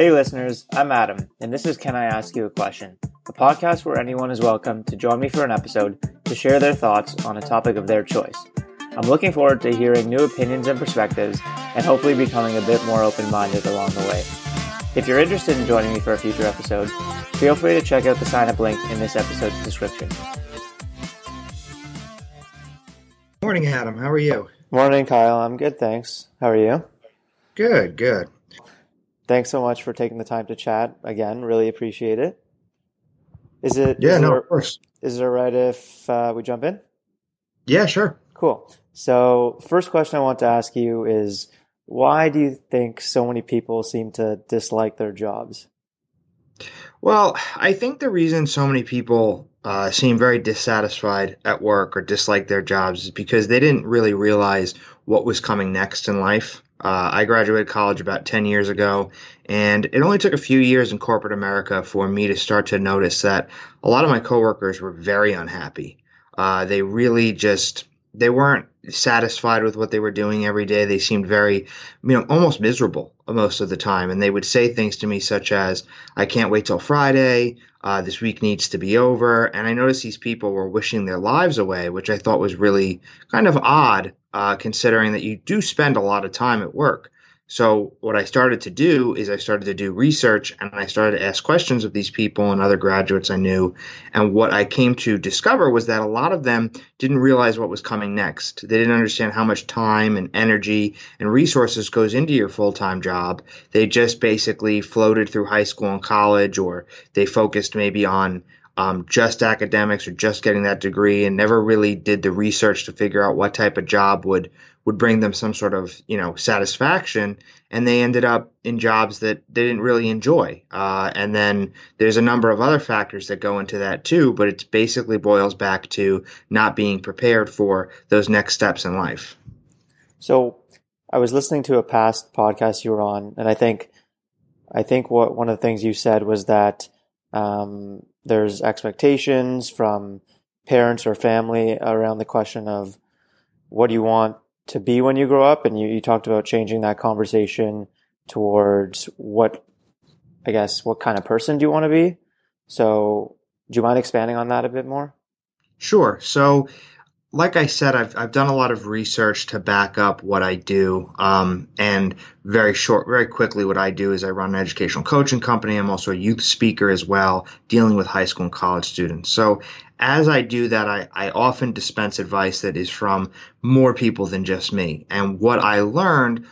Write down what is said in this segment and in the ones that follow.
Hey, listeners, I'm Adam, and this is Can I Ask You a Question? A podcast where anyone is welcome to join me for an episode to share their thoughts on a topic of their choice. I'm looking forward to hearing new opinions and perspectives, and hopefully becoming a bit more open minded along the way. If you're interested in joining me for a future episode, feel free to check out the sign up link in this episode's description. Morning, Adam. How are you? Morning, Kyle. I'm good, thanks. How are you? Good, good. Thanks so much for taking the time to chat again. Really appreciate it. Is it? Yeah, is no, it, of course. Is it all right if uh, we jump in? Yeah, sure. Cool. So, first question I want to ask you is why do you think so many people seem to dislike their jobs? Well, I think the reason so many people uh, seem very dissatisfied at work or dislike their jobs is because they didn't really realize what was coming next in life. Uh, I graduated college about 10 years ago, and it only took a few years in corporate America for me to start to notice that a lot of my coworkers were very unhappy. Uh, they really just they weren't satisfied with what they were doing every day. They seemed very, you know, almost miserable most of the time. And they would say things to me such as, I can't wait till Friday. Uh, this week needs to be over. And I noticed these people were wishing their lives away, which I thought was really kind of odd, uh, considering that you do spend a lot of time at work. So what I started to do is I started to do research and I started to ask questions of these people and other graduates I knew. And what I came to discover was that a lot of them didn't realize what was coming next. They didn't understand how much time and energy and resources goes into your full-time job. They just basically floated through high school and college or they focused maybe on um, just academics or just getting that degree and never really did the research to figure out what type of job would would bring them some sort of you know satisfaction and they ended up in jobs that they didn't really enjoy. Uh, and then there's a number of other factors that go into that too but it basically boils back to not being prepared for those next steps in life. So i was listening to a past podcast you were on and i think i think what one of the things you said was that um, there's expectations from parents or family around the question of what do you want to be when you grow up and you, you talked about changing that conversation towards what i guess what kind of person do you want to be? So do you mind expanding on that a bit more? Sure. So like I said, I've I've done a lot of research to back up what I do. Um, and very short, very quickly, what I do is I run an educational coaching company. I'm also a youth speaker as well, dealing with high school and college students. So as I do that, I, I often dispense advice that is from more people than just me. And what I learned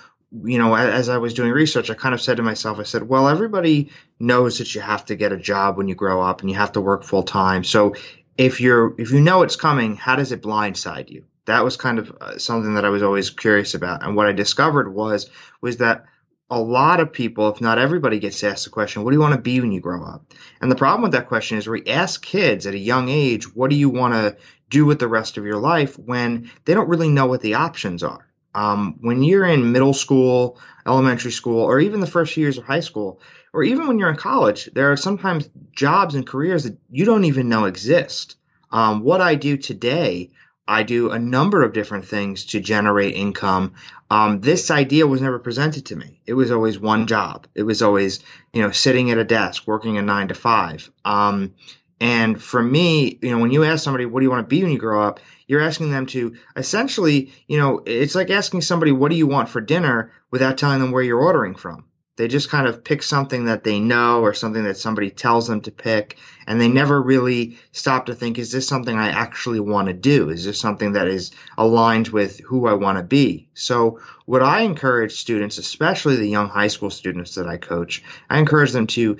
you know, as I was doing research, I kind of said to myself, I said, well, everybody knows that you have to get a job when you grow up and you have to work full time. So if you're if you know it's coming, how does it blindside you? That was kind of uh, something that I was always curious about. And what I discovered was was that a lot of people, if not everybody, gets asked the question, "What do you want to be when you grow up?" And the problem with that question is we ask kids at a young age, "What do you want to do with the rest of your life?" when they don't really know what the options are. Um, when you're in middle school, elementary school, or even the first years of high school, or even when you're in college, there are sometimes jobs and careers that you don't even know exist. Um, what I do today, I do a number of different things to generate income. Um, this idea was never presented to me. It was always one job. It was always, you know, sitting at a desk, working a nine to five. Um, and for me, you know, when you ask somebody, what do you want to be when you grow up? You're asking them to essentially, you know, it's like asking somebody, what do you want for dinner without telling them where you're ordering from. They just kind of pick something that they know or something that somebody tells them to pick, and they never really stop to think, is this something I actually want to do? Is this something that is aligned with who I want to be? So, what I encourage students, especially the young high school students that I coach, I encourage them to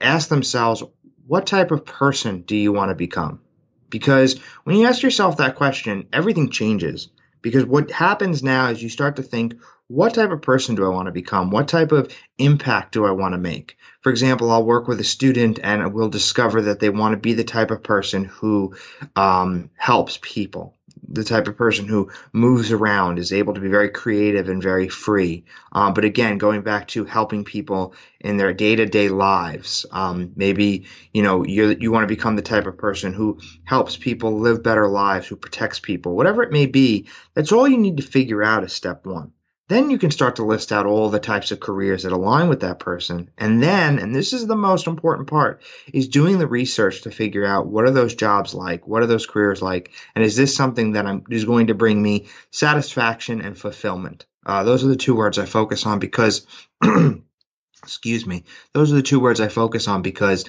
ask themselves, what type of person do you want to become? Because when you ask yourself that question, everything changes. Because what happens now is you start to think, what type of person do I want to become? What type of impact do I want to make? For example, I'll work with a student and we'll discover that they want to be the type of person who um, helps people, the type of person who moves around, is able to be very creative and very free. Um, but again, going back to helping people in their day to day lives, um, maybe you know you you want to become the type of person who helps people live better lives, who protects people, whatever it may be. That's all you need to figure out as step one then you can start to list out all the types of careers that align with that person. And then, and this is the most important part, is doing the research to figure out what are those jobs like? What are those careers like? And is this something that I'm, is going to bring me satisfaction and fulfillment? Uh, those are the two words I focus on because, excuse me, those are the two words I focus on because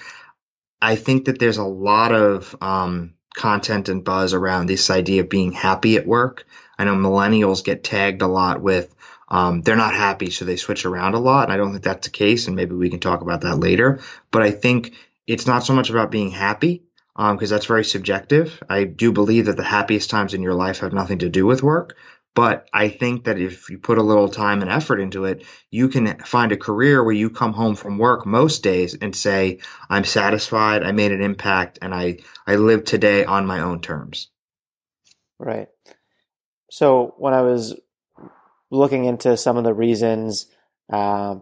I think that there's a lot of um, content and buzz around this idea of being happy at work. I know millennials get tagged a lot with um, they're not happy, so they switch around a lot. And I don't think that's the case, and maybe we can talk about that later. But I think it's not so much about being happy because um, that's very subjective. I do believe that the happiest times in your life have nothing to do with work. But I think that if you put a little time and effort into it, you can find a career where you come home from work most days and say, I'm satisfied, I made an impact, and I, I live today on my own terms. Right. So when I was looking into some of the reasons uh,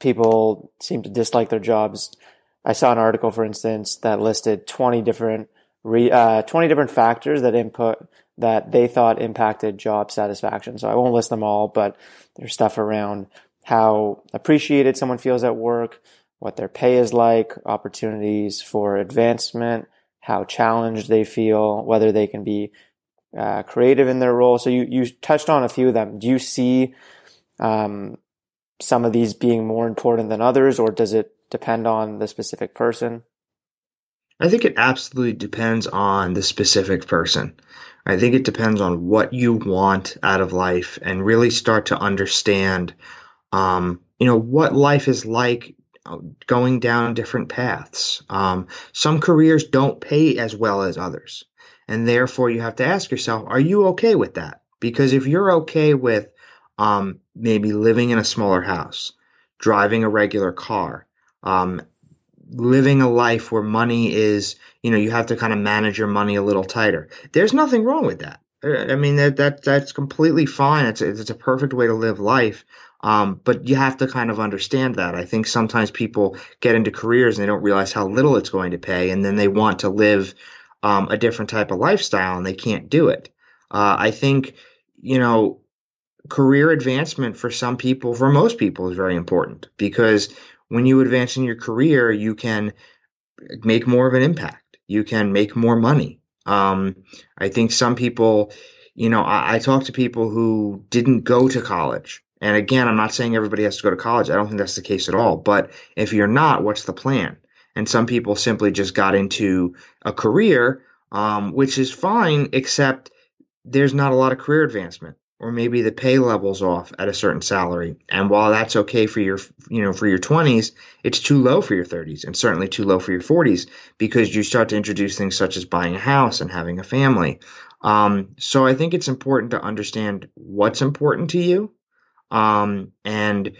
people seem to dislike their jobs, I saw an article, for instance, that listed 20 different re, uh, 20 different factors that input that they thought impacted job satisfaction. So I won't list them all, but there's stuff around how appreciated someone feels at work, what their pay is like, opportunities for advancement, how challenged they feel, whether they can be uh, creative in their role. So you, you touched on a few of them. Do you see um, some of these being more important than others, or does it depend on the specific person? I think it absolutely depends on the specific person. I think it depends on what you want out of life and really start to understand, um, you know, what life is like going down different paths. Um, some careers don't pay as well as others. And therefore, you have to ask yourself, are you okay with that? Because if you're okay with um, maybe living in a smaller house, driving a regular car, um, living a life where money is, you know, you have to kind of manage your money a little tighter. There's nothing wrong with that. I mean that that that's completely fine. It's it's a perfect way to live life. Um, but you have to kind of understand that. I think sometimes people get into careers and they don't realize how little it's going to pay, and then they want to live um, a different type of lifestyle and they can't do it. Uh, I think, you know, career advancement for some people, for most people, is very important because when you advance in your career, you can make more of an impact. You can make more money. Um, I think some people, you know, I, I talk to people who didn't go to college. And again, I'm not saying everybody has to go to college. I don't think that's the case at all. But if you're not, what's the plan? And some people simply just got into a career, um, which is fine, except there's not a lot of career advancement, or maybe the pay level's off at a certain salary. And while that's okay for your, you know, for your 20s, it's too low for your 30s, and certainly too low for your 40s because you start to introduce things such as buying a house and having a family. Um, so I think it's important to understand what's important to you, um, and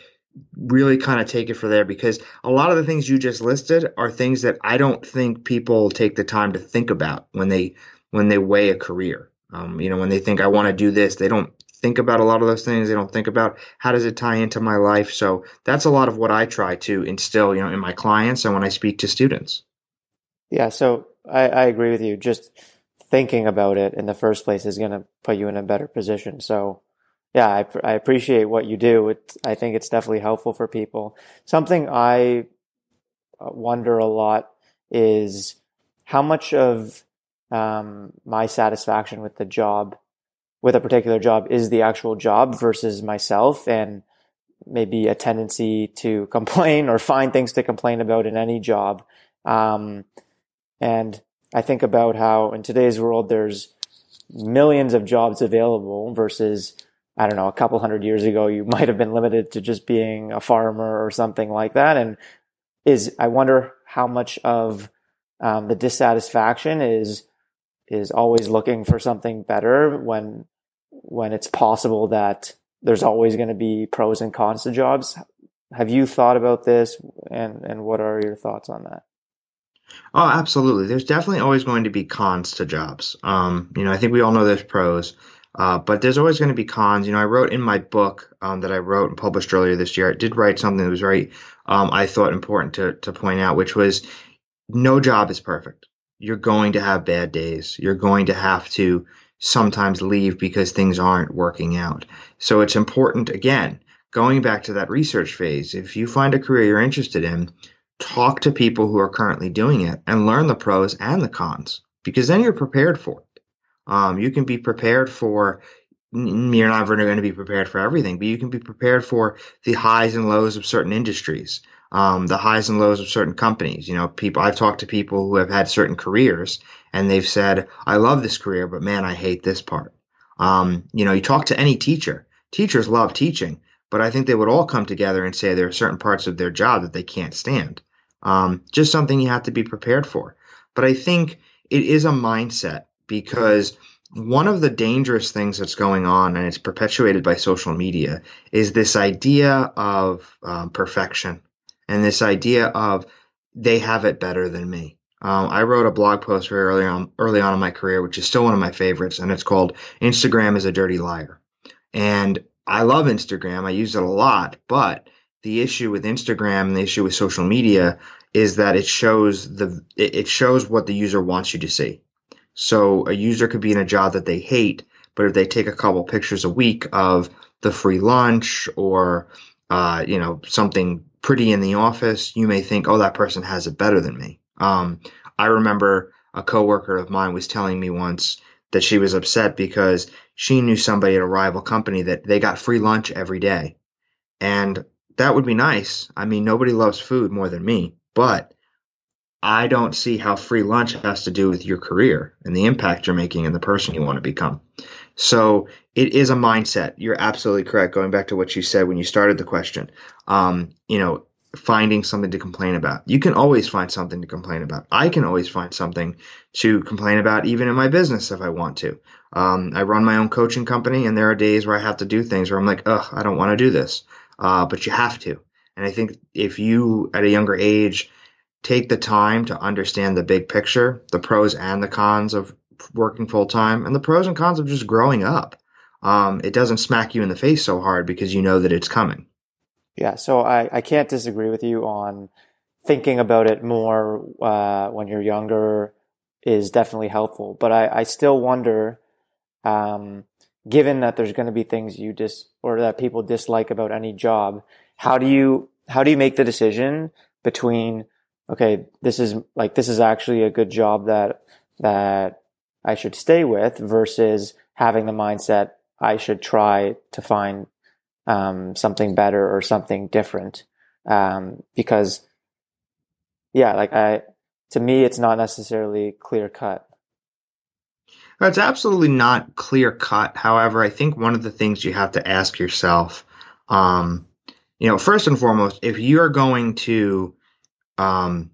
really kind of take it for there because a lot of the things you just listed are things that I don't think people take the time to think about when they when they weigh a career. Um, you know, when they think I want to do this, they don't think about a lot of those things. They don't think about how does it tie into my life. So that's a lot of what I try to instill, you know, in my clients and when I speak to students. Yeah, so I, I agree with you. Just thinking about it in the first place is going to put you in a better position. So yeah, I, I appreciate what you do. It, I think it's definitely helpful for people. Something I uh, wonder a lot is how much of um, my satisfaction with the job, with a particular job, is the actual job versus myself, and maybe a tendency to complain or find things to complain about in any job. Um, and I think about how in today's world there's millions of jobs available versus I don't know, a couple hundred years ago, you might have been limited to just being a farmer or something like that. And is, I wonder how much of um, the dissatisfaction is, is always looking for something better when, when it's possible that there's always going to be pros and cons to jobs. Have you thought about this and, and what are your thoughts on that? Oh, absolutely. There's definitely always going to be cons to jobs. Um, you know, I think we all know there's pros. Uh, but there's always going to be cons. You know, I wrote in my book um, that I wrote and published earlier this year. I did write something that was very, um, I thought important to to point out, which was no job is perfect. You're going to have bad days. You're going to have to sometimes leave because things aren't working out. So it's important, again, going back to that research phase, if you find a career you're interested in, talk to people who are currently doing it and learn the pros and the cons because then you're prepared for it. Um, you can be prepared for you're not going to be prepared for everything, but you can be prepared for the highs and lows of certain industries, um, the highs and lows of certain companies. You know, people I've talked to people who have had certain careers and they've said, "I love this career, but man, I hate this part." Um, you know, you talk to any teacher. Teachers love teaching, but I think they would all come together and say there are certain parts of their job that they can't stand. Um, just something you have to be prepared for. But I think it is a mindset because one of the dangerous things that's going on, and it's perpetuated by social media, is this idea of um, perfection and this idea of they have it better than me. Um, I wrote a blog post very early on, early on in my career, which is still one of my favorites, and it's called "Instagram is a Dirty Liar." And I love Instagram; I use it a lot. But the issue with Instagram and the issue with social media is that it shows the it shows what the user wants you to see. So a user could be in a job that they hate, but if they take a couple pictures a week of the free lunch or uh, you know something pretty in the office, you may think, oh, that person has it better than me. Um, I remember a coworker of mine was telling me once that she was upset because she knew somebody at a rival company that they got free lunch every day, and that would be nice. I mean, nobody loves food more than me, but I don't see how free lunch has to do with your career and the impact you're making and the person you want to become. So it is a mindset. You're absolutely correct. Going back to what you said when you started the question, um, you know, finding something to complain about. You can always find something to complain about. I can always find something to complain about, even in my business if I want to. Um, I run my own coaching company, and there are days where I have to do things where I'm like, ugh, I don't want to do this. Uh, but you have to. And I think if you, at a younger age, take the time to understand the big picture, the pros and the cons of working full time, and the pros and cons of just growing up. Um, it doesn't smack you in the face so hard because you know that it's coming. Yeah, so I, I can't disagree with you on thinking about it more uh, when you're younger is definitely helpful. But I, I still wonder, um, given that there's going to be things you dis or that people dislike about any job, how do you how do you make the decision between okay, this is like this is actually a good job that that I should stay with versus having the mindset I should try to find um, something better or something different. Um, because yeah, like I, to me, it's not necessarily clear cut. It's absolutely not clear cut. However, I think one of the things you have to ask yourself, um, you know, first and foremost, if you're going to um,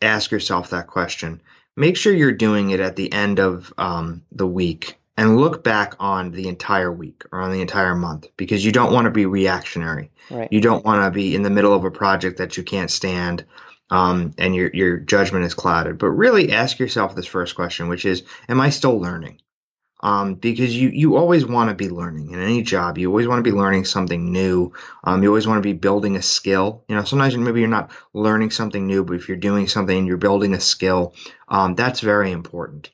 ask yourself that question. Make sure you're doing it at the end of um, the week and look back on the entire week or on the entire month because you don't want to be reactionary. Right. You don't want to be in the middle of a project that you can't stand um, and your your judgment is clouded. But really ask yourself this first question, which is, am I still learning? Um, because you you always want to be learning in any job. You always want to be learning something new. Um, you always want to be building a skill. You know, sometimes maybe you're not learning something new, but if you're doing something and you're building a skill, um, that's very important.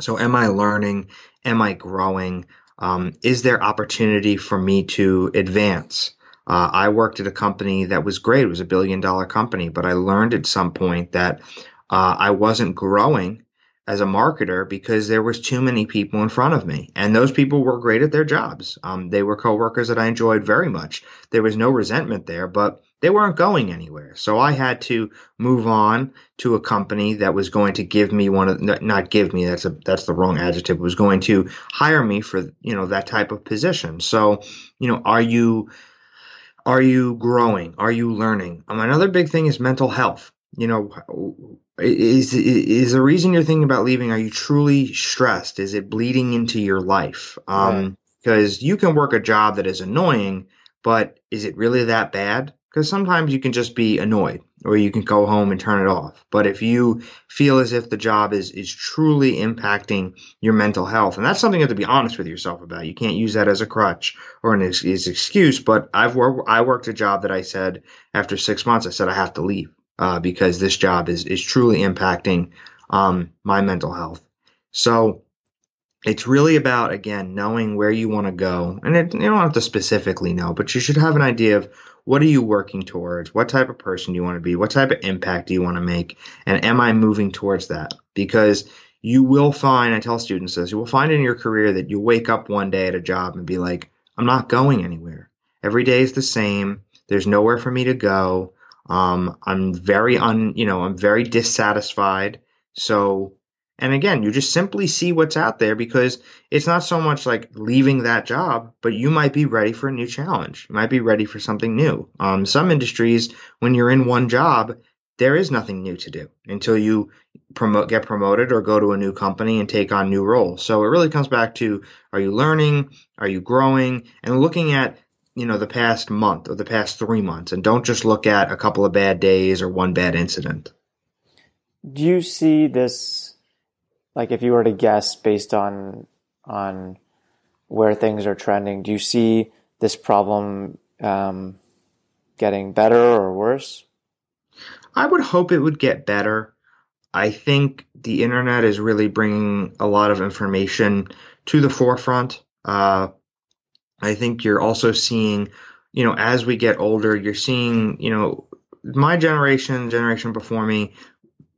So, am I learning? Am I growing? Um, is there opportunity for me to advance? Uh, I worked at a company that was great. It was a billion dollar company, but I learned at some point that uh, I wasn't growing as a marketer because there was too many people in front of me. And those people were great at their jobs. Um, they were coworkers that i enjoyed very much. There was no resentment there but they weren't going anywhere. So i had to move on to a company that was going to give me one of not give me that's a that's the wrong adjective was going to hire me for you know that type of position. So you know are you are you growing? Are you learning? Um, another big thing is mental health. You know is is the reason you're thinking about leaving are you truly stressed? Is it bleeding into your life? Um because right. you can work a job that is annoying but is it really that bad? Because sometimes you can just be annoyed or you can go home and turn it off. But if you feel as if the job is is truly impacting your mental health and that's something you have to be honest with yourself about. You can't use that as a crutch or an ex- excuse but i've worked i worked a job that i said after six months i said i have to leave uh, because this job is is truly impacting um, my mental health. So it's really about again knowing where you want to go and it, you don't have to specifically know but you should have an idea of what are you working towards? What type of person do you want to be? What type of impact do you want to make? And am i moving towards that? Because you will find i tell students this you will find in your career that you wake up one day at a job and be like i'm not going anywhere. Every day is the same. There's nowhere for me to go um, i'm very un you know i'm very dissatisfied so and again, you just simply see what's out there because it's not so much like leaving that job, but you might be ready for a new challenge. You might be ready for something new. Um, some industries, when you're in one job, there is nothing new to do until you promote, get promoted or go to a new company and take on new roles. So it really comes back to, are you learning? Are you growing? And looking at, you know, the past month or the past three months and don't just look at a couple of bad days or one bad incident. Do you see this like if you were to guess based on on where things are trending, do you see this problem um, getting better or worse? I would hope it would get better. I think the internet is really bringing a lot of information to the forefront. Uh, I think you're also seeing, you know, as we get older, you're seeing, you know, my generation, generation before me,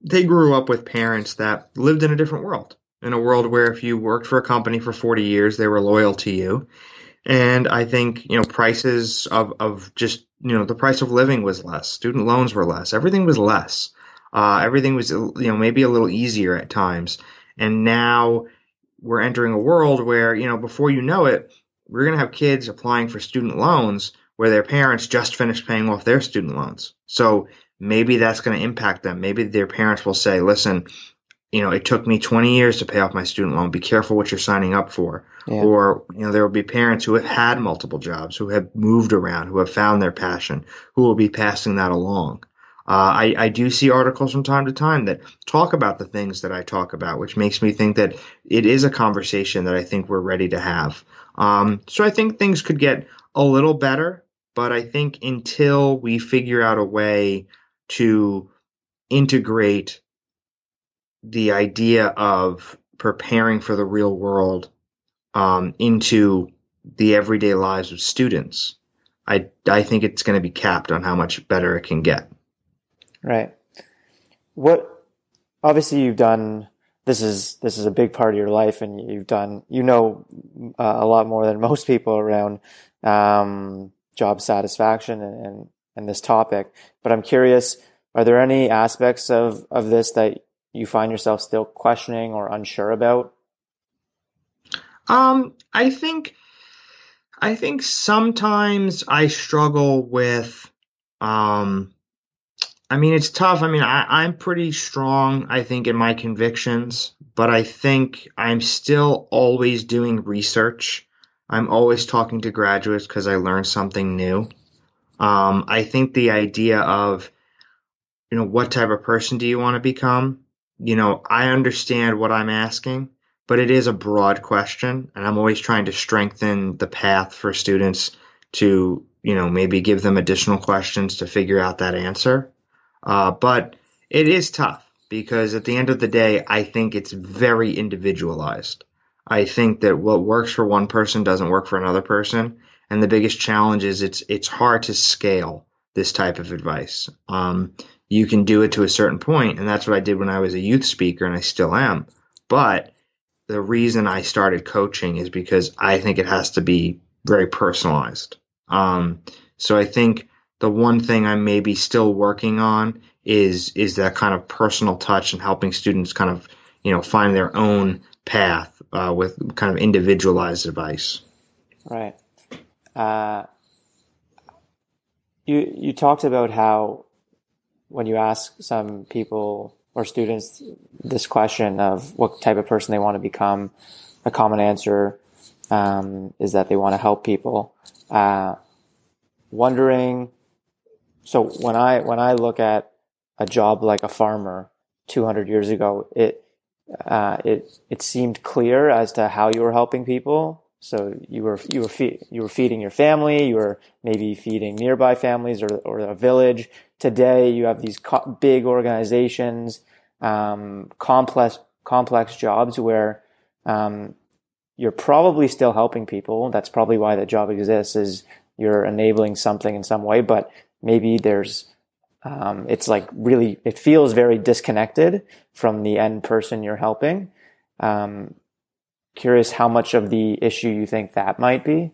they grew up with parents that lived in a different world, in a world where if you worked for a company for 40 years, they were loyal to you. And I think, you know, prices of, of just, you know, the price of living was less. Student loans were less. Everything was less. Uh, everything was, you know, maybe a little easier at times. And now we're entering a world where, you know, before you know it, we're going to have kids applying for student loans where their parents just finished paying off their student loans. So maybe that's going to impact them. Maybe their parents will say, listen, you know, it took me 20 years to pay off my student loan. Be careful what you're signing up for. Yeah. Or, you know, there will be parents who have had multiple jobs, who have moved around, who have found their passion, who will be passing that along. Uh, I, I do see articles from time to time that talk about the things that I talk about, which makes me think that it is a conversation that I think we're ready to have. Um, so I think things could get a little better, but I think until we figure out a way to integrate the idea of preparing for the real world um, into the everyday lives of students, I, I think it's going to be capped on how much better it can get. Right. What obviously you've done this is this is a big part of your life, and you've done you know uh, a lot more than most people around um, job satisfaction and, and and this topic. But I'm curious, are there any aspects of, of this that you find yourself still questioning or unsure about? Um, I think, I think sometimes I struggle with, um, I mean, it's tough. I mean, I, I'm pretty strong, I think, in my convictions, but I think I'm still always doing research. I'm always talking to graduates because I learn something new. Um, I think the idea of, you know, what type of person do you want to become? You know, I understand what I'm asking, but it is a broad question, and I'm always trying to strengthen the path for students to, you know, maybe give them additional questions to figure out that answer. Uh, but it is tough because at the end of the day, I think it's very individualized. I think that what works for one person doesn't work for another person. And the biggest challenge is it's it's hard to scale this type of advice. Um, you can do it to a certain point, and that's what I did when I was a youth speaker, and I still am. But the reason I started coaching is because I think it has to be very personalized. Um, so I think the one thing I'm maybe still working on is is that kind of personal touch and helping students kind of you know find their own path uh, with kind of individualized advice. Right. Uh, you you talked about how when you ask some people or students this question of what type of person they want to become, a common answer um, is that they want to help people. Uh, wondering, so when I when I look at a job like a farmer 200 years ago, it uh, it it seemed clear as to how you were helping people so you were you were fe- you were feeding your family, you were maybe feeding nearby families or or a village. Today you have these co- big organizations, um, complex complex jobs where um, you're probably still helping people. That's probably why the job exists is you're enabling something in some way, but maybe there's um, it's like really it feels very disconnected from the end person you're helping. Um, curious how much of the issue you think that might be.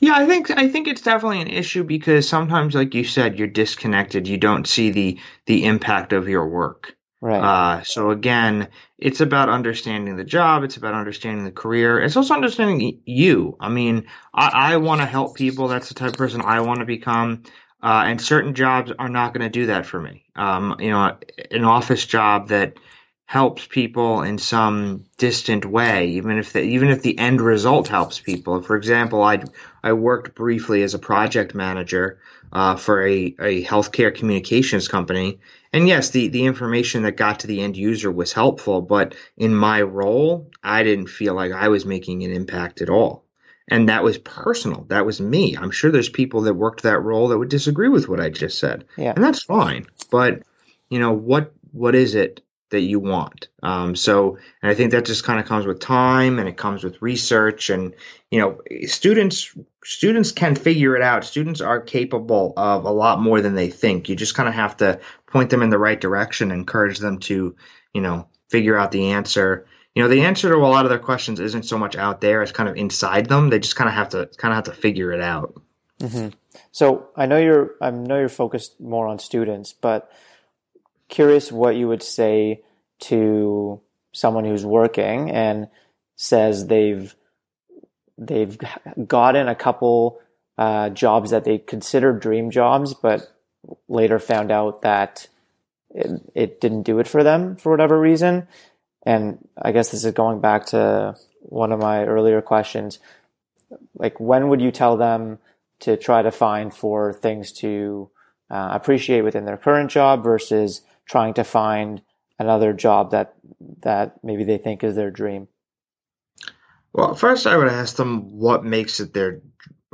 Yeah, I think I think it's definitely an issue because sometimes, like you said, you're disconnected. You don't see the the impact of your work. Right. Uh, so again, it's about understanding the job. It's about understanding the career. It's also understanding you. I mean, I, I want to help people. That's the type of person I want to become. Uh, and certain jobs are not going to do that for me. Um, you know, an office job that helps people in some distant way, even if the, even if the end result helps people. For example, I I worked briefly as a project manager uh, for a, a healthcare communications company, and yes, the the information that got to the end user was helpful, but in my role, I didn't feel like I was making an impact at all. And that was personal. That was me. I'm sure there's people that worked that role that would disagree with what I just said. Yeah. And that's fine. But, you know, what what is it that you want. Um, so, and I think that just kind of comes with time and it comes with research and, you know, students, students can figure it out. Students are capable of a lot more than they think. You just kind of have to point them in the right direction, encourage them to, you know, figure out the answer. You know, the answer to a lot of their questions isn't so much out there; it's kind of inside them. They just kind of have to kind of have to figure it out. Mm-hmm. So I know you're I know you're focused more on students, but curious what you would say to someone who's working and says they've they've gotten a couple uh, jobs that they consider dream jobs, but later found out that it, it didn't do it for them for whatever reason. And I guess this is going back to one of my earlier questions. Like, when would you tell them to try to find for things to uh, appreciate within their current job versus trying to find another job that that maybe they think is their dream? Well, first I would ask them what makes it their.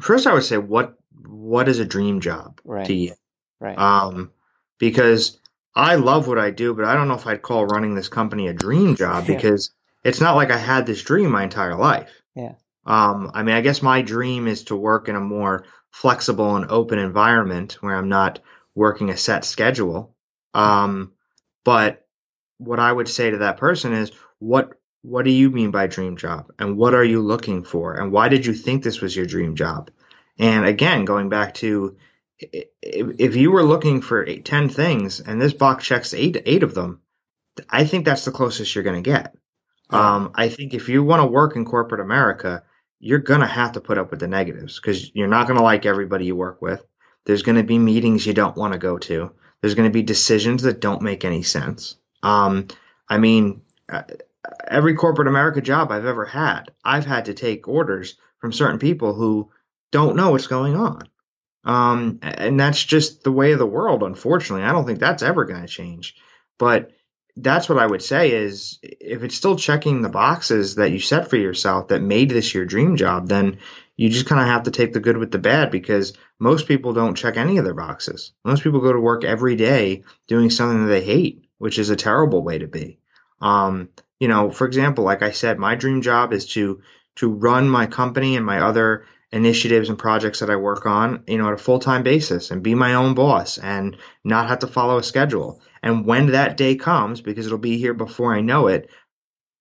First, I would say what what is a dream job right. to you? Right. Um, because I love what I do, but I don't know if I'd call running this company a dream job Yeah. because it's not like I had this dream my entire life. Yeah. Um, I mean, I guess my dream is to work in a more flexible and open environment where I'm not working a set schedule. Um, but what I would say to that person is, what what do you mean by dream job, and what are you looking for, and why did you think this was your dream job? And again, going back to if, if you were looking for eight, 10 things and this box checks eight, eight of them, I think that's the closest you're going to get. Yeah. Um, I think if you want to work in corporate America, you're going to have to put up with the negatives because you're not going to like everybody you work with. There's going to be meetings you don't want to go to. There's going to be decisions that don't make any sense. Um, I mean, uh, every corporate America job I've ever had, I've had to take orders from certain people who don't know what's going on. Um, and that's just the way of the world, unfortunately. I don't think that's ever going to change. But that's what I would say is if it's still checking the boxes that you set for yourself that made this your dream job, then you just kind of have to take the good with the bad because most people don't check any of their boxes. Most people go to work every day doing something that they hate, which is a terrible way to be. Um, you know, for example, like I said, my dream job is to to run my company and my other initiatives and projects that I work on, you know, at a full-time basis and be my own boss and not have to follow a schedule. And when that day comes, because it'll be here before I know it,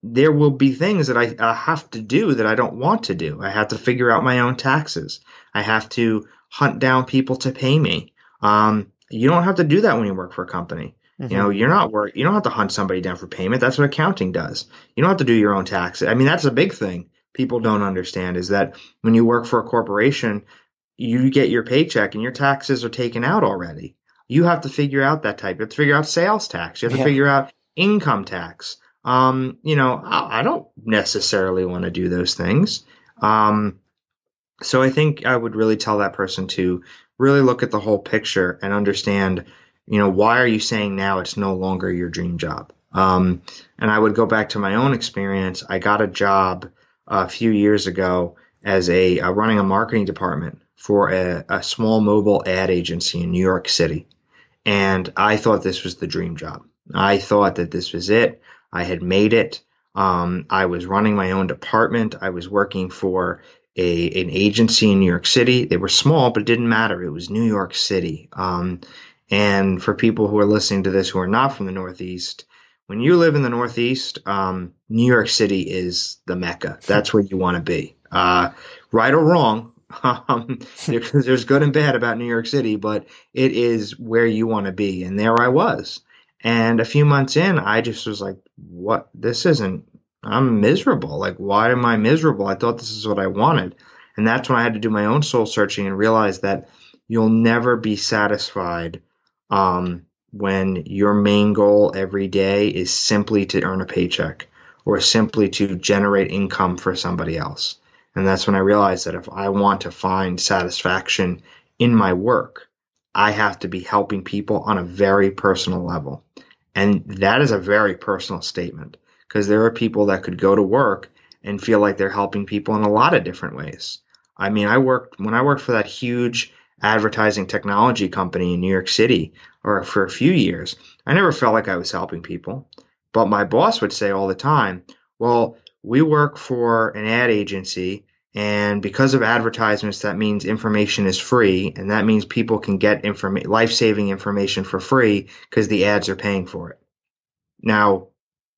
there will be things that I, I have to do that I don't want to do. I have to figure out my own taxes. I have to hunt down people to pay me. Um, you don't have to do that when you work for a company. You know, you're not work. You don't have to hunt somebody down for payment. That's what accounting does. You don't have to do your own taxes. I mean, that's a big thing people don't understand is that when you work for a corporation, you get your paycheck and your taxes are taken out already. You have to figure out that type. You have to figure out sales tax. You have to Yeah. figure out income tax. Um, you know, I, I don't necessarily want to do those things. Um, so I think I would really tell that person to really look at the whole picture and understand, you know, why are you saying now it's no longer your dream job? Um, and I would go back to my own experience. I got a job a few years ago as a uh, running a marketing department for a, a small mobile ad agency in New York City. And I thought this was the dream job. I thought that this was it. I had made it. Um, I was running my own department. I was working for a an agency in New York City. They were small, but it didn't matter. It was New York City. Um, and for people who are listening to this who are not from the Northeast, when you live in the Northeast, um, New York City is the mecca. That's where you want to be. Uh, right or wrong, um, there's good and bad about New York City, but it is where you want to be. And there I was. And a few months in, I just was like, what? This isn't, I'm miserable. Like, why am I miserable? I thought this is what I wanted. And that's when I had to do my own soul searching and realize that you'll never be satisfied um, when your main goal every day is simply to earn a paycheck or simply to generate income for somebody else. And that's when I realized that if I want to find satisfaction in my work, I have to be helping people on a very personal level. And that is a very personal statement because there are people that could go to work and feel like they're helping people in a lot of different ways. I mean, I worked when I worked for that huge advertising technology company in New York City or for a few years. I never felt like I was helping people. But my boss would say all the time, well, we work for an ad agency and because of advertisements that means information is free and that means people can get informa- life-saving information for free because the ads are paying for it now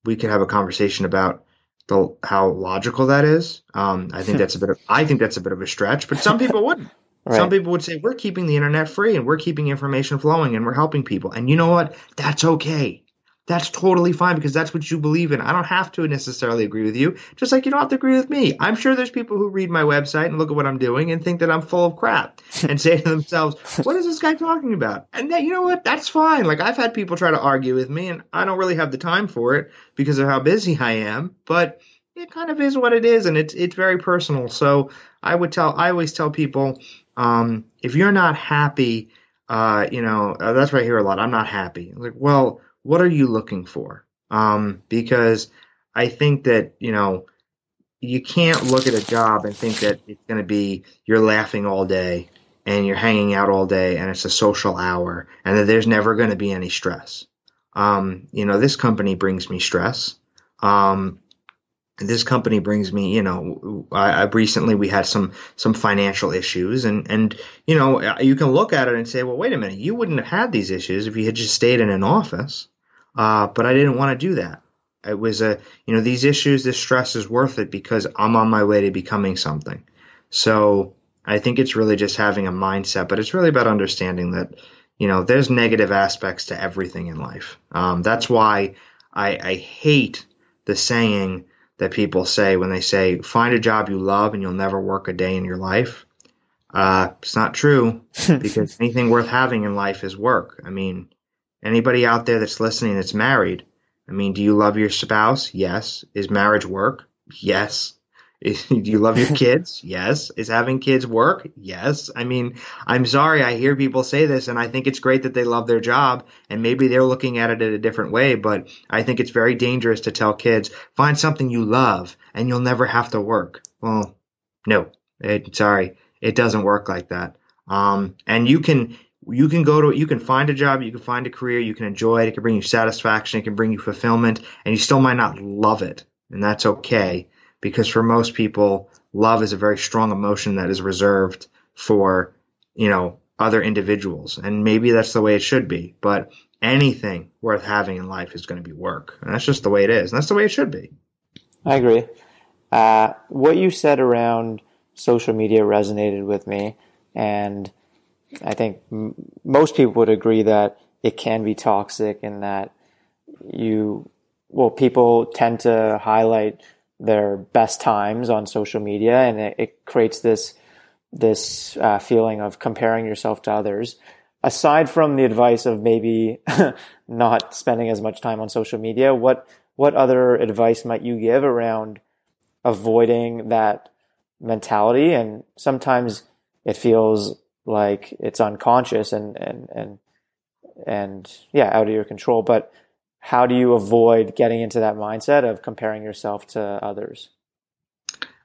we could have a conversation about the how logical that is um, i think that's a bit of i think that's a bit of a stretch but some people wouldn't right. some people would say we're keeping the internet free and we're keeping information flowing and we're helping people and you know what that's okay that's totally fine because that's what you believe in. I don't have to necessarily agree with you, just like you don't have to agree with me. I'm sure there's people who read my website and look at what I'm doing and think that I'm full of crap and say to themselves, what is this guy talking about? And that, you know what? That's fine. Like I've had people try to argue with me and I don't really have the time for it because of how busy I am, but it kind of is what it is and it's, it's very personal. So I would tell, I always tell people, um, if you're not happy, uh, you know, uh, that's what I hear a lot. I'm not happy. Like, well, what are you looking for? Um, because I think that, you know, you can't look at a job and think that it's going to be you're laughing all day and you're hanging out all day and it's a social hour and that there's never going to be any stress. Um, you know, this company brings me stress. Um, this company brings me, you know, I, I, recently we had some some financial issues, and and you know, you can look at it and say, well, wait a minute, you wouldn't have had these issues if you had just stayed in an office. Uh, but I didn't want to do that. It was a, you know, these issues, this stress is worth it because I'm on my way to becoming something. So I think it's really just having a mindset, but it's really about understanding that, you know, there's negative aspects to everything in life. Um, that's why I, I hate the saying that people say when they say, find a job you love and you'll never work a day in your life. Uh, it's not true because anything worth having in life is work. I mean, Anybody out there that's listening that's married, I mean, do you love your spouse? Yes. Is marriage work? Yes. do you love your kids? Yes. Is having kids work? Yes. I mean, I'm sorry. I hear people say this and I think it's great that they love their job and maybe they're looking at it in a different way, but I think it's very dangerous to tell kids, find something you love and you'll never have to work. Well, no, it, sorry. It doesn't work like that. Um, and you can, you can go to you can find a job you can find a career you can enjoy it it can bring you satisfaction it can bring you fulfillment and you still might not love it and that's okay because for most people love is a very strong emotion that is reserved for you know other individuals. And maybe that's the way it should be but anything worth having in life is going to be work. And that's just the way it is and that's the way it should be. I agree. Uh, what you said around social media resonated with me and I think m- most people would agree that it can be toxic and that you, well, people tend to highlight their best times on social media and it, it creates this, this uh, feeling of comparing yourself to others. Aside from the advice of maybe not spending as much time on social media, what, what other advice might you give around avoiding that mentality? And sometimes it feels like it's unconscious and and and and yeah, out of your control. But how do you avoid getting into that mindset of comparing yourself to others?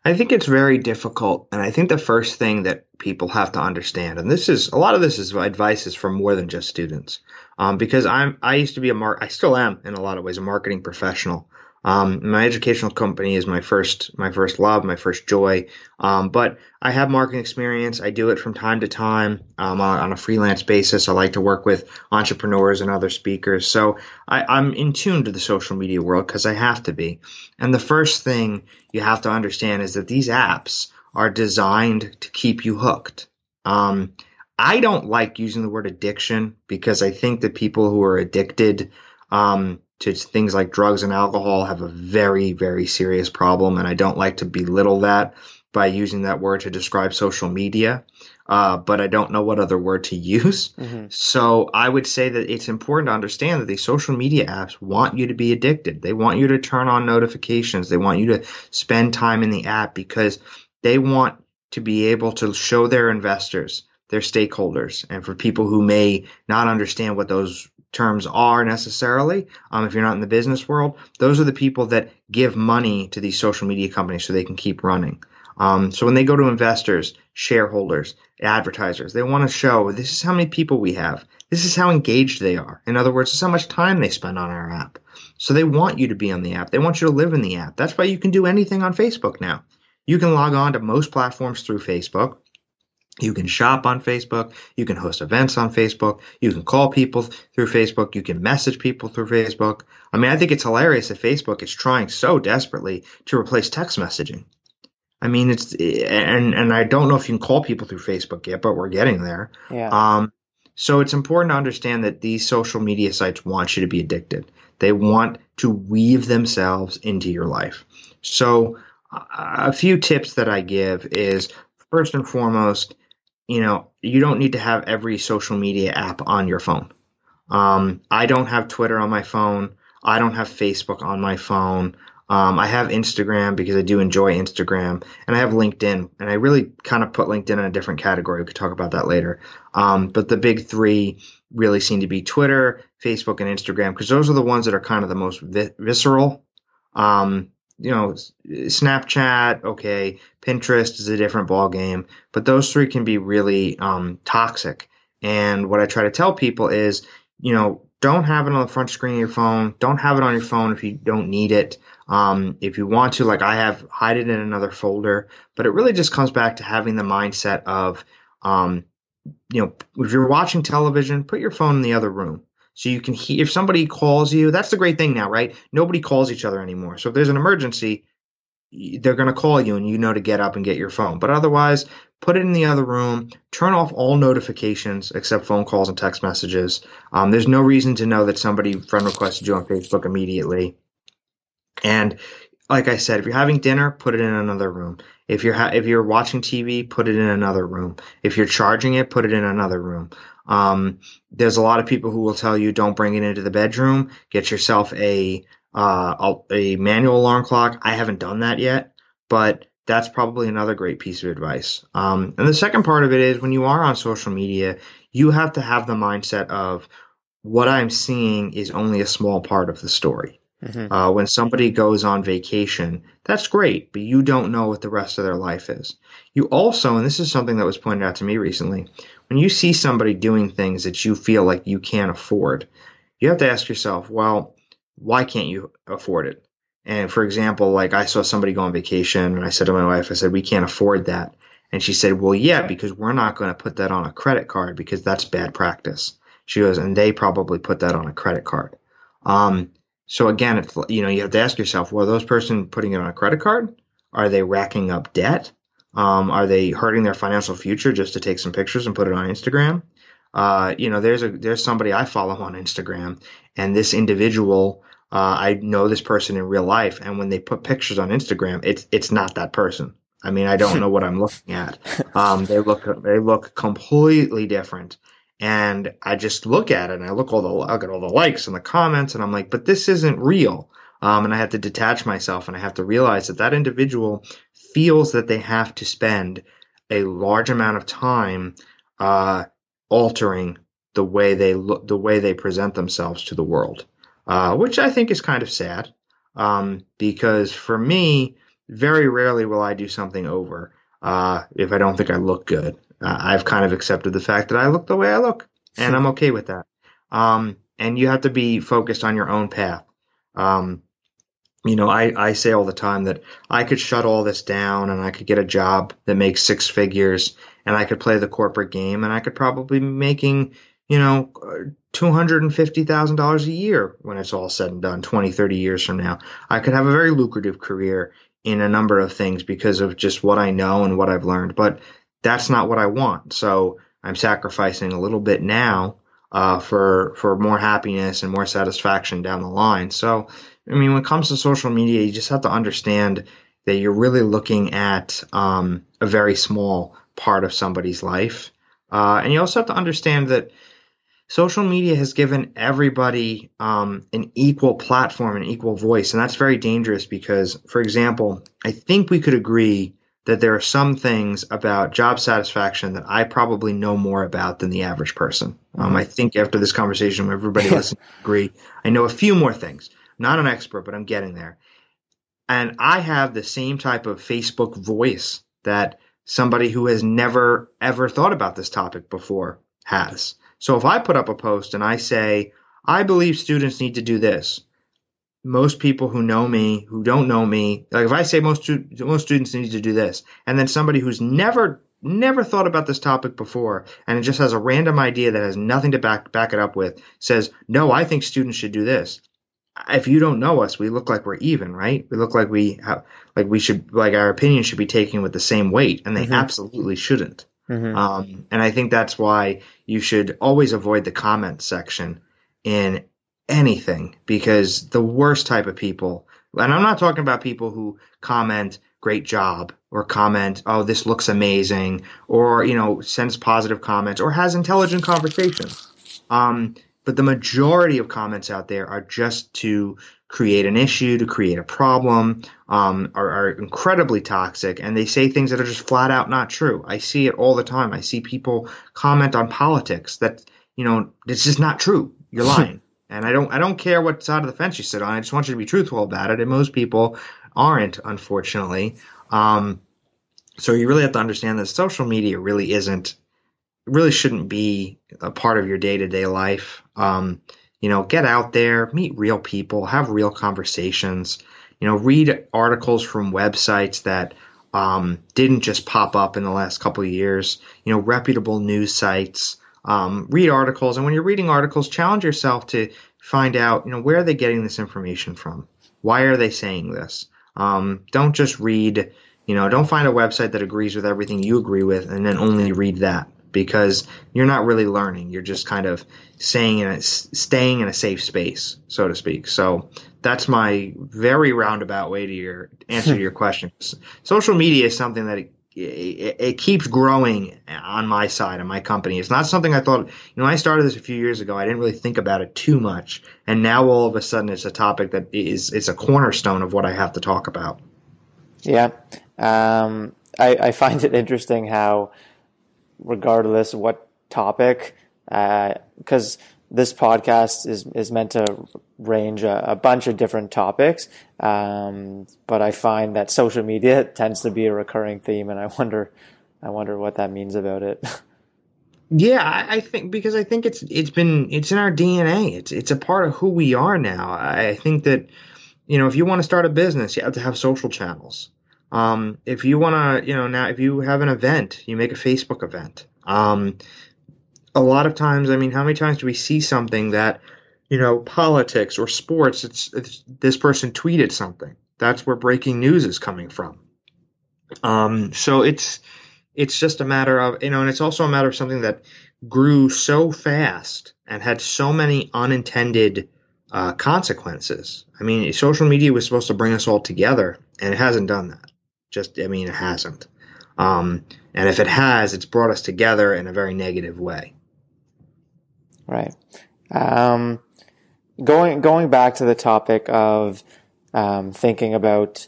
I think it's very difficult, and I think the first thing that people have to understand, and this is a lot of this is advice is for more than just students, um, because I'm I used to be a mar I still am in a lot of ways a marketing professional, Um, my educational company is my first my first love, my first joy. Um, but I have marketing experience. I do it from time to time um, on, on, a freelance basis. I like to work with entrepreneurs and other speakers. So I, I'm in tune to the social media world because I have to be. And the first thing you have to understand is that these apps are designed to keep you hooked. Um, I don't like using the word addiction because I think that people who are addicted um, to things like drugs and alcohol have a very, very serious problem. And I don't like to belittle that by using that word to describe social media. Uh, but I don't know what other word to use. Mm-hmm. So I would say that it's important to understand that these social media apps want you to be addicted. They want you to turn on notifications. They want you to spend time in the app because they want to be able to show their investors their stakeholders and for people who may not understand what those terms are necessarily um, if you're not in the business world those are the people that give money to these social media companies so they can keep running. Um, so when they go to investors shareholders advertisers they want to show this is how many people we have. This is how engaged they are. In other words this is how much time they spend on our app. So they want you to be on the app. They want you to live in the app. That's why you can do anything on facebook now. You can log on to most platforms through facebook you can shop on Facebook. You can host events on Facebook. You can call people through Facebook. You can message people through Facebook. I mean, I think it's hilarious that Facebook is trying so desperately to replace text messaging. I mean, it's and and I don't know if you can call people through Facebook yet, but we're getting there. Yeah. Um, so it's important to understand that these social media sites want you to be addicted. They want to weave themselves into your life. So a few tips that I give is first and foremost you know, you don't need to have every social media app on your phone. Um, I don't have Twitter on my phone. I don't have Facebook on my phone. Um, I have Instagram because I do enjoy Instagram, and I have LinkedIn, and I really kind of put LinkedIn in a different category. We could talk about that later. Um, but the big three really seem to be Twitter, Facebook, and Instagram because those are the ones that are kind of the most vi- visceral. Um, you know, Snapchat, okay, Pinterest is a different ball game, but those three can be really um, toxic. And what I try to tell people is, you know, don't have it on the front screen of your phone. Don't have it on your phone if you don't need it. Um, if you want to, like I have, hide it in another folder. But it really just comes back to having the mindset of, um, you know, if you're watching television, put your phone in the other room. So you can hear if somebody calls you. That's the great thing now, right? Nobody calls each other anymore. So if there's an emergency, they're going to call you and you know to get up and get your phone. But otherwise, put it in the other room, turn off all notifications except phone calls and text messages. Um, there's no reason to know that somebody friend requested you on Facebook immediately. And like I said, if you're having dinner, put it in another room. If you're ha- if you're watching TV, put it in another room. If you're charging it, put it in another room. Um, there's a lot of people who will tell you don't bring it into the bedroom. Get yourself a uh, a manual alarm clock. I haven't done that yet, but that's probably another great piece of advice. Um, and the second part of it is when you are on social media, you have to have the mindset of what I'm seeing is only a small part of the story. Mm-hmm. Uh, when somebody goes on vacation, that's great, but you don't know what the rest of their life is. You also, and this is something that was pointed out to me recently, when you see somebody doing things that you feel like you can't afford, you have to ask yourself, well, why can't you afford it? And for example, like I saw somebody go on vacation and I said to my wife, I said, we can't afford that. And she said, well, yeah, because we're not going to put that on a credit card because that's bad practice. She goes, and they probably put that on a credit card. Um, so again, it's, you know, you have to ask yourself, well, those person putting it on a credit card? Are they racking up debt? Um, are they hurting their financial future just to take some pictures and put it on Instagram? Uh, you know, there's a there's somebody I follow on Instagram, and this individual, uh, I know this person in real life, and when they put pictures on Instagram, it's it's not that person. I mean, I don't know what I'm looking at. Um, they look they look completely different, and I just look at it and I look all the I look at all the likes and the comments, and I'm like, but this isn't real. Um, and I have to detach myself and I have to realize that that individual feels that they have to spend a large amount of time uh, altering the way they look, the way they present themselves to the world, uh, which I think is kind of sad. Um, because for me, very rarely will I do something over uh, if I don't think I look good. Uh, I've kind of accepted the fact that I look the way I look, and I'm okay with that. Um, and you have to be focused on your own path. Um, you know, I, I say all the time that I could shut all this down and I could get a job that makes six figures and I could play the corporate game and I could probably be making, you know, $250,000 a year when it's all said and done 20, 30 years from now. I could have a very lucrative career in a number of things because of just what I know and what I've learned, but that's not what I want. So I'm sacrificing a little bit now uh, for for more happiness and more satisfaction down the line. So, I mean, when it comes to social media, you just have to understand that you're really looking at um, a very small part of somebody's life, uh, and you also have to understand that social media has given everybody um, an equal platform, an equal voice, and that's very dangerous because, for example, I think we could agree that there are some things about job satisfaction that I probably know more about than the average person. Um, mm-hmm. I think after this conversation, everybody listening agree. I know a few more things. Not an expert, but I'm getting there. And I have the same type of Facebook voice that somebody who has never ever thought about this topic before has. So if I put up a post and I say, I believe students need to do this, most people who know me, who don't know me, like if I say most most students need to do this, and then somebody who's never never thought about this topic before and it just has a random idea that has nothing to back back it up with says, "No, I think students should do this." If you don't know us, we look like we're even, right? We look like we have like we should like our opinion should be taken with the same weight, and they mm-hmm. absolutely shouldn't. Mm-hmm. Um, and I think that's why you should always avoid the comment section in anything because the worst type of people, and I'm not talking about people who comment great job or comment, oh, this looks amazing, or, you know, sends positive comments or has intelligent conversations. Um, but the majority of comments out there are just to create an issue, to create a problem, um, are, are, incredibly toxic, and they say things that are just flat out not true. I see it all the time. I see people comment on politics that you know it's just not true. You're lying. And I don't I don't care what side of the fence you sit on. I just want you to be truthful about it. And most people aren't, unfortunately. Um, so you really have to understand that social media really isn't really shouldn't be a part of your day to day life. Um, you know, get out there, meet real people, have real conversations. You know, read articles from websites that um, didn't just pop up in the last couple of years. You know, reputable news sites um, read articles, and when you're reading articles, challenge yourself to find out, you know, where are they getting this information from? Why are they saying this? Um, don't just read, you know, don't find a website that agrees with everything you agree with and then only read that because you're not really learning. You're just kind of saying in a, staying in a safe space, so to speak. So that's my very roundabout way to your answer to your question. Social media is something that it, it, keeps growing on my side of my company. It's not something I thought, you know, I started this a few years ago. I didn't really think about it too much. And now all of a sudden it's a topic that is, it's a cornerstone of what I have to talk about. Yeah. Um, I, I find it interesting how, regardless what topic, because uh, this podcast is is meant to range a, a bunch of different topics, um, but I find that social media tends to be a recurring theme, and I wonder, I wonder what that means about it. Yeah, I, I think because I think it's it's been it's in our DNA. It's it's a part of who we are now. I think that you know if you want to start a business, you have to have social channels. Um, if you want to, you know, now if you have an event, you make a Facebook event. Um, a lot of times, I mean, how many times do we see something that, you know, politics or sports, it's, it's this person tweeted something. That's where breaking news is coming from. Um, so it's, it's just a matter of, you know, and it's also a matter of something that grew so fast and had so many unintended uh, consequences. I mean, social media was supposed to bring us all together, and it hasn't done that. Just, I mean, it hasn't. Um, and if it has, it's brought us together in a very negative way. Right. Um, going going back to the topic of um, thinking about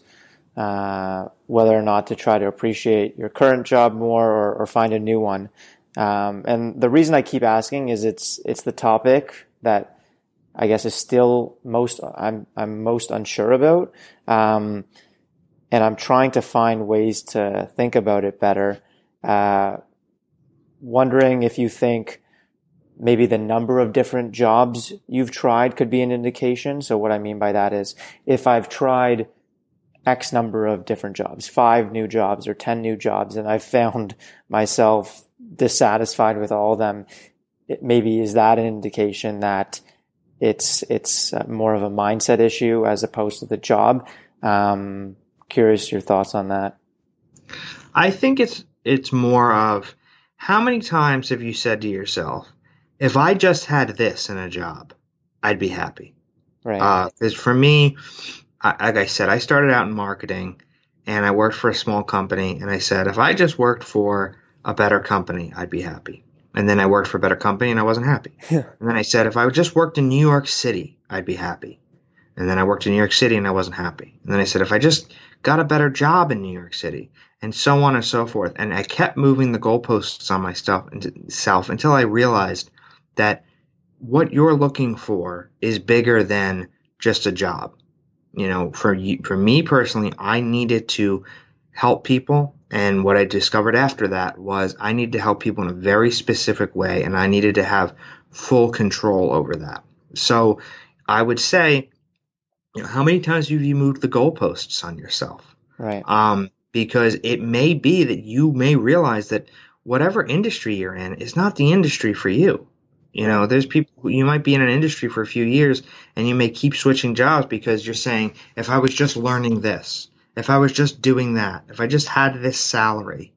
uh, whether or not to try to appreciate your current job more or, or find a new one. Um, and the reason I keep asking is it's it's the topic that I guess is still most I'm I'm most unsure about, um, and I'm trying to find ways to think about it better. Uh, wondering if you think maybe the number of different jobs you've tried could be an indication. So what I mean by that is if I've tried X number of different jobs, five new jobs or 10 new jobs, and I've found myself dissatisfied with all of them, maybe is that an indication that it's, it's uh, more of a mindset issue as opposed to the job? Um, curious your thoughts on that. I think it's, it's more of how many times have you said to yourself, if I just had this in a job, I'd be happy. Right. Because uh, for me, I, like I said, I started out in marketing and I worked for a small company. And I said, if I just worked for a better company, I'd be happy. And then I worked for a better company and I wasn't happy. Yeah. and then I said, if I just worked in New York City, I'd be happy. And then I worked in New York City and I wasn't happy. And then I said, if I just got a better job in New York City, and so on and so forth. And I kept moving the goalposts on myself until I realized that what you're looking for is bigger than just a job. You know, for you, for me personally, I needed to help people. And what I discovered after that was I needed to help people in a very specific way, and I needed to have full control over that. So I would say, you know, how many times have you moved the goalposts on yourself? Right. Um, because it may be that you may realize that whatever industry you're in is not the industry for you. You know, there's people you might be in an industry for a few years and you may keep switching jobs because you're saying, if I was just learning this, if I was just doing that, if I just had this salary,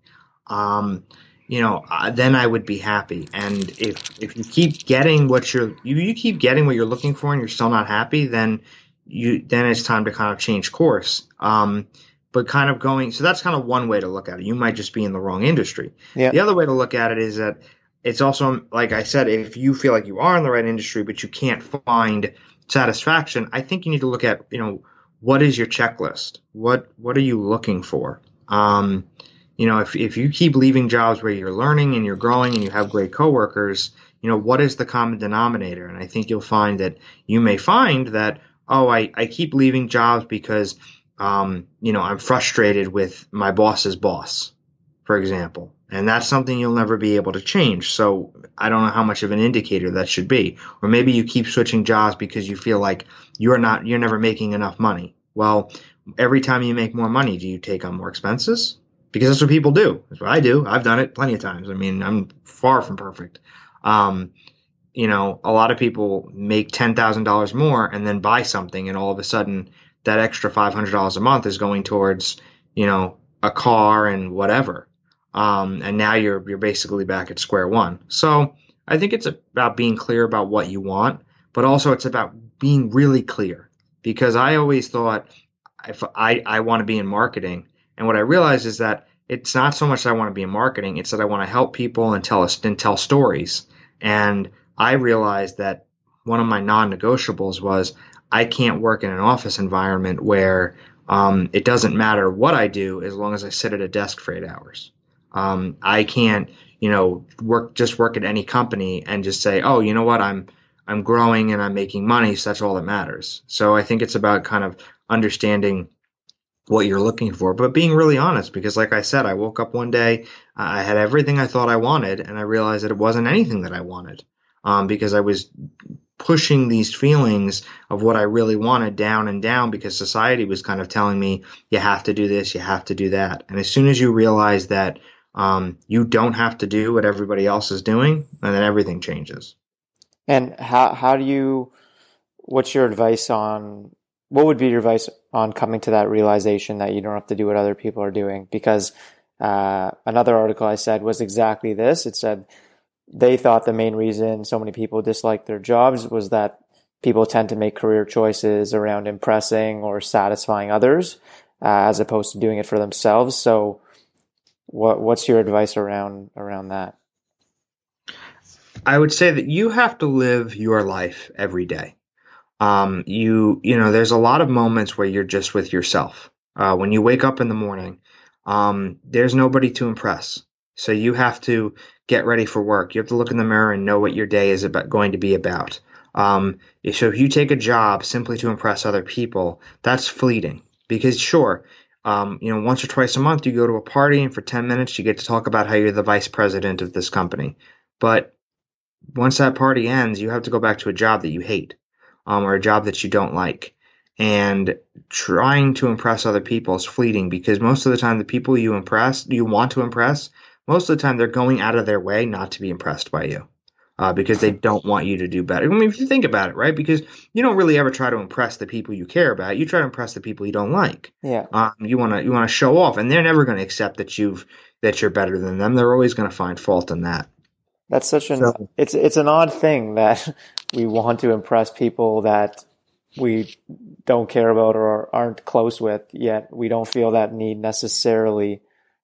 um, you know, uh, then I would be happy. And if if you keep getting what you're you, you keep getting what you're looking for and you're still not happy, then you then it's time to kind of change course. Um, but kind of going so that's kind of one way to look at it. You might just be in the wrong industry. Yeah. The other way to look at it is that it's also like I said, if you feel like you are in the right industry but you can't find satisfaction, I think you need to look at, you know, what is your checklist? What what are you looking for? Um, you know, if if you keep leaving jobs where you're learning and you're growing and you have great coworkers, you know, what is the common denominator? And I think you'll find that you may find that, oh, I, I keep leaving jobs because um, you know, I'm frustrated with my boss's boss, for example. And that's something you'll never be able to change. So I don't know how much of an indicator that should be. Or maybe you keep switching jobs because you feel like you're not, you're never making enough money. Well, every time you make more money, do you take on more expenses? Because that's what people do. That's what I do. I've done it plenty of times. I mean, I'm far from perfect. Um, you know, a lot of people make $10,000 more and then buy something and all of a sudden that extra $500 a month is going towards, you know, a car and whatever. Um, and now you're, you're basically back at square one. So I think it's about being clear about what you want, but also it's about being really clear because I always thought if I, I want to be in marketing and what I realized is that it's not so much that I want to be in marketing. It's that I want to help people and tell us and tell stories. And I realized that one of my non-negotiables was I can't work in an office environment where um, it doesn't matter what I do as long as I sit at a desk for eight hours. Um, I can't, you know, work just work at any company and just say, oh, you know what, I'm I'm growing and I'm making money, so that's all that matters. So I think it's about kind of understanding what you're looking for, but being really honest. Because, like I said, I woke up one day, I had everything I thought I wanted, and I realized that it wasn't anything that I wanted. Um, because I was pushing these feelings of what I really wanted down and down because society was kind of telling me, you have to do this, you have to do that. And as soon as you realize that um, you don't have to do what everybody else is doing, and then everything changes. And how, how do you, what's your advice on, what would be your advice on coming to that realization that you don't have to do what other people are doing? Because uh, another article I said was exactly this. It said, they thought the main reason so many people disliked their jobs was that people tend to make career choices around impressing or satisfying others uh, as opposed to doing it for themselves. So, what what's your advice around around that? I would say that you have to live your life every day. Um, you you know, there's a lot of moments where you're just with yourself. Uh, when you wake up in the morning, um, there's nobody to impress. So you have to get ready for work. You have to look in the mirror and know what your day is about, going to be about. Um, so if you take a job simply to impress other people, that's fleeting. Because sure, um, you know, once or twice a month you go to a party and for 10 minutes you get to talk about how you're the vice president of this company. But once that party ends, you have to go back to a job that you hate, um, or a job that you don't like. And trying to impress other people is fleeting because most of the time, the people you impress, you want to impress, most of the time they're going out of their way not to be impressed by you. Uh, because they don't want you to do better. I mean, if you think about it, right? Because you don't really ever try to impress the people you care about. You try to impress the people you don't like. Yeah. Um, you want to you want to show off, and they're never going to accept that you've that you're better than them. They're always going to find fault in that. That's such an so, it's it's an odd thing that we want to impress people that we don't care about or aren't close with yet we don't feel that need necessarily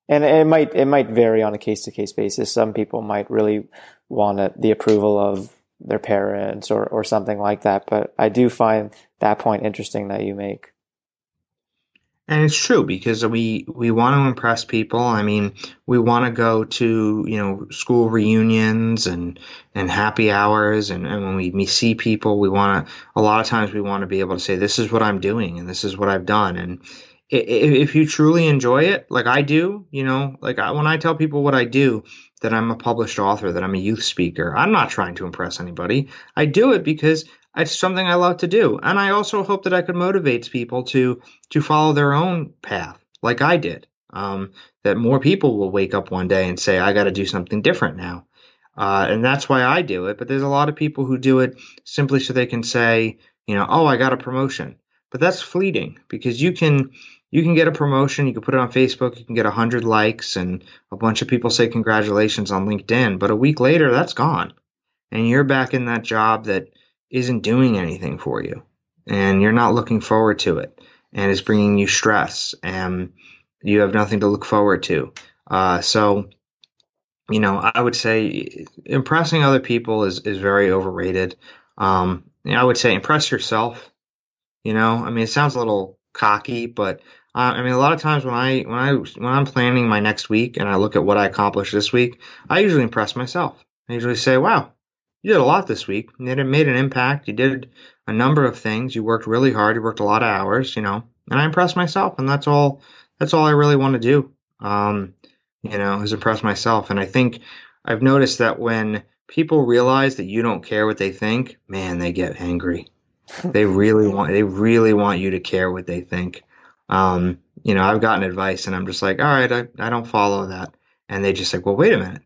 and it might it might vary on a case to case basis some people might really want the approval of their parents or or something like that but i do find that point interesting that you make and it's true because we we want to impress people. I mean, we want to go to you know school reunions and and happy hours, and, and when we see people, we want to. A lot of times, we want to be able to say, "This is what I'm doing, and this is what I've done." And if you truly enjoy it, like I do, you know, like I, when I tell people what I do, that I'm a published author, that I'm a youth speaker, I'm not trying to impress anybody. I do it because it's something I love to do. And I also hope that I could motivate people to to follow their own path, like I did. Um, that more people will wake up one day and say, I got to do something different now. Uh, and that's why I do it. But there's a lot of people who do it simply so they can say, you know, oh, I got a promotion. But that's fleeting because you can you can get a promotion, you can put it on Facebook, you can get 100 likes and a bunch of people say congratulations on LinkedIn, but a week later that's gone. And you're back in that job that isn't doing anything for you and you're not looking forward to it and it's bringing you stress and you have nothing to look forward to. Uh, so, you know, I would say impressing other people is, is very overrated. Um, I would say impress yourself. You know, I mean, it sounds a little cocky, but uh, I mean, a lot of times when I when I when I'm planning my next week and I look at what I accomplished this week, I usually impress myself. I usually say, "Wow, you did a lot this week. You made an impact. You did a number of things. You worked really hard. You worked a lot of hours, you know, and I impress myself. And that's all, that's all I really want to do. Um, you know, is impress myself. And I think I've noticed that when people realize that you don't care what they think, man, they get angry. they really want, they really want you to care what they think. Um, you know, I've gotten advice and I'm just like, all right, I, I don't follow that. And they just like, well, wait a minute.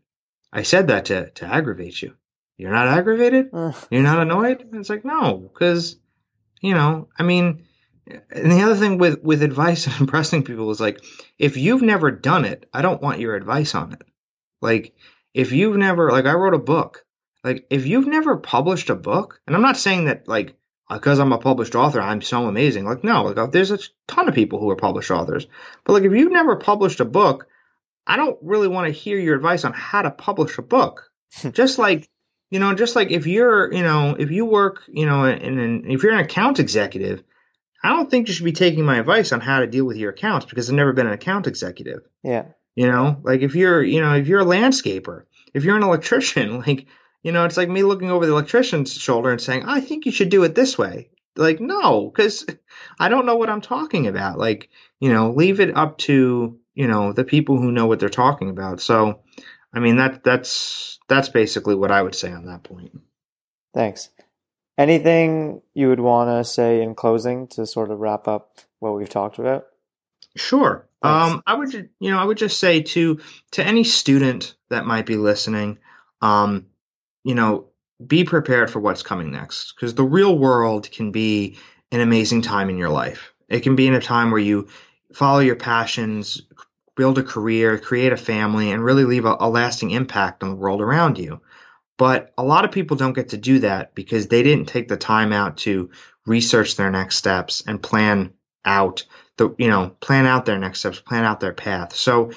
I said that to, to aggravate you you're not aggravated? You're not annoyed? And it's like, no, because, you know, I mean, and the other thing with, with advice and impressing people is like, if you've never done it, I don't want your advice on it. Like, if you've never, like, I wrote a book. Like, if you've never published a book, and I'm not saying that, like, because I'm a published author, I'm so amazing. Like, no, like, there's a ton of people who are published authors. But, like, if you've never published a book, I don't really want to hear your advice on how to publish a book. Just like you know, just like if you're, you know, if you work, you know, in an, if you're an account executive, I don't think you should be taking my advice on how to deal with your accounts because I've never been an account executive. Yeah. You know, like if you're, you know, if you're a landscaper, if you're an electrician, like, you know, it's like me looking over the electrician's shoulder and saying, I think you should do it this way. Like, no, because I don't know what I'm talking about. Like, you know, leave it up to, you know, the people who know what they're talking about. So, I mean, that, that's, that's basically what I would say on that point. Thanks. Anything you would want to say in closing to sort of wrap up what we've talked about? Sure. Um, I would, you know, I would just say to to any student that might be listening, um, you know, be prepared for what's coming next because the real world can be an amazing time in your life. It can be in a time where you follow your passions, build a career, create a family, and really leave a, a, lasting impact on the world around you. But a lot of people don't get to do that because they didn't take the time out to research their next steps and plan out the, you know, plan out their next steps, plan out their path. So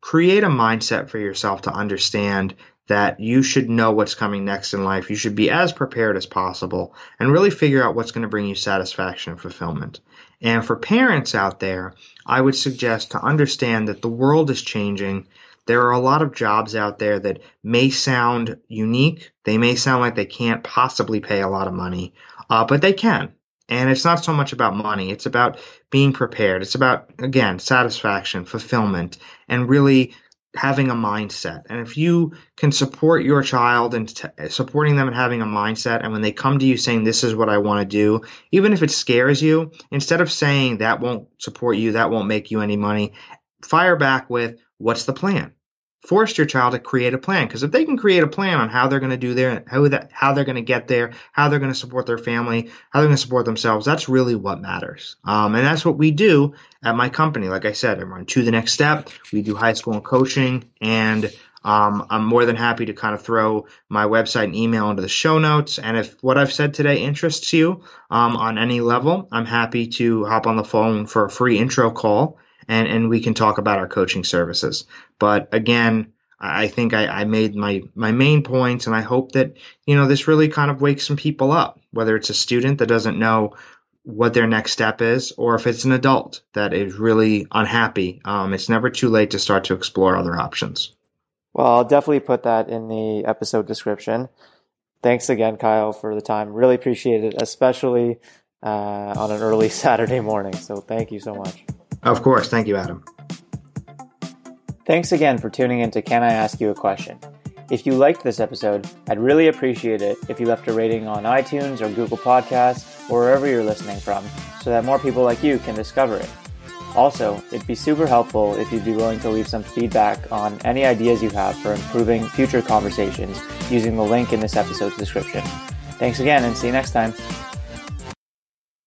create a mindset for yourself to understand that you should know what's coming next in life. You should be as prepared as possible and really figure out what's going to bring you satisfaction and fulfillment. And for parents out there, I would suggest to understand that the world is changing. There are a lot of jobs out there that may sound unique. They may sound like they can't possibly pay a lot of money, uh, but they can. And it's not so much about money. It's about being prepared. It's about, again, satisfaction, fulfillment, and really having a mindset. And if you can support your child and t- supporting them and having a mindset, and when they come to you saying, This is what I want to do, even if it scares you, instead of saying that won't support you, that won't make you any money, fire back with, What's the plan? Force your child to create a plan because if they can create a plan on how they're going to do their how that how they're going to get there, how they're going to support their family, how they're going to support themselves, that's really what matters. Um, and that's what we do at my company. Like I said, I run to the next step. We do high school and coaching, and um, I'm more than happy to kind of throw my website and email into the show notes. And if what I've said today interests you um, on any level, I'm happy to hop on the phone for a free intro call and, and we can talk about our coaching services. But again, I think I, I, made my, my main points and I hope that, you know, this really kind of wakes some people up, whether it's a student that doesn't know what their next step is, or if it's an adult that is really unhappy. Um, it's never too late to start to explore other options. Well, I'll definitely put that in the episode description. Thanks again, Kyle, for the time. Really appreciate it, especially uh, on an early Saturday morning. So thank you so much. Of course. Thank you, Adam. Thanks again for tuning in to Can I Ask You a Question? If you liked this episode, I'd really appreciate it if you left a rating on iTunes or Google Podcasts or wherever you're listening from so that more people like you can discover it. Also, it'd be super helpful if you'd be willing to leave some feedback on any ideas you have for improving future conversations using the link in this episode's description. Thanks again and see you next time.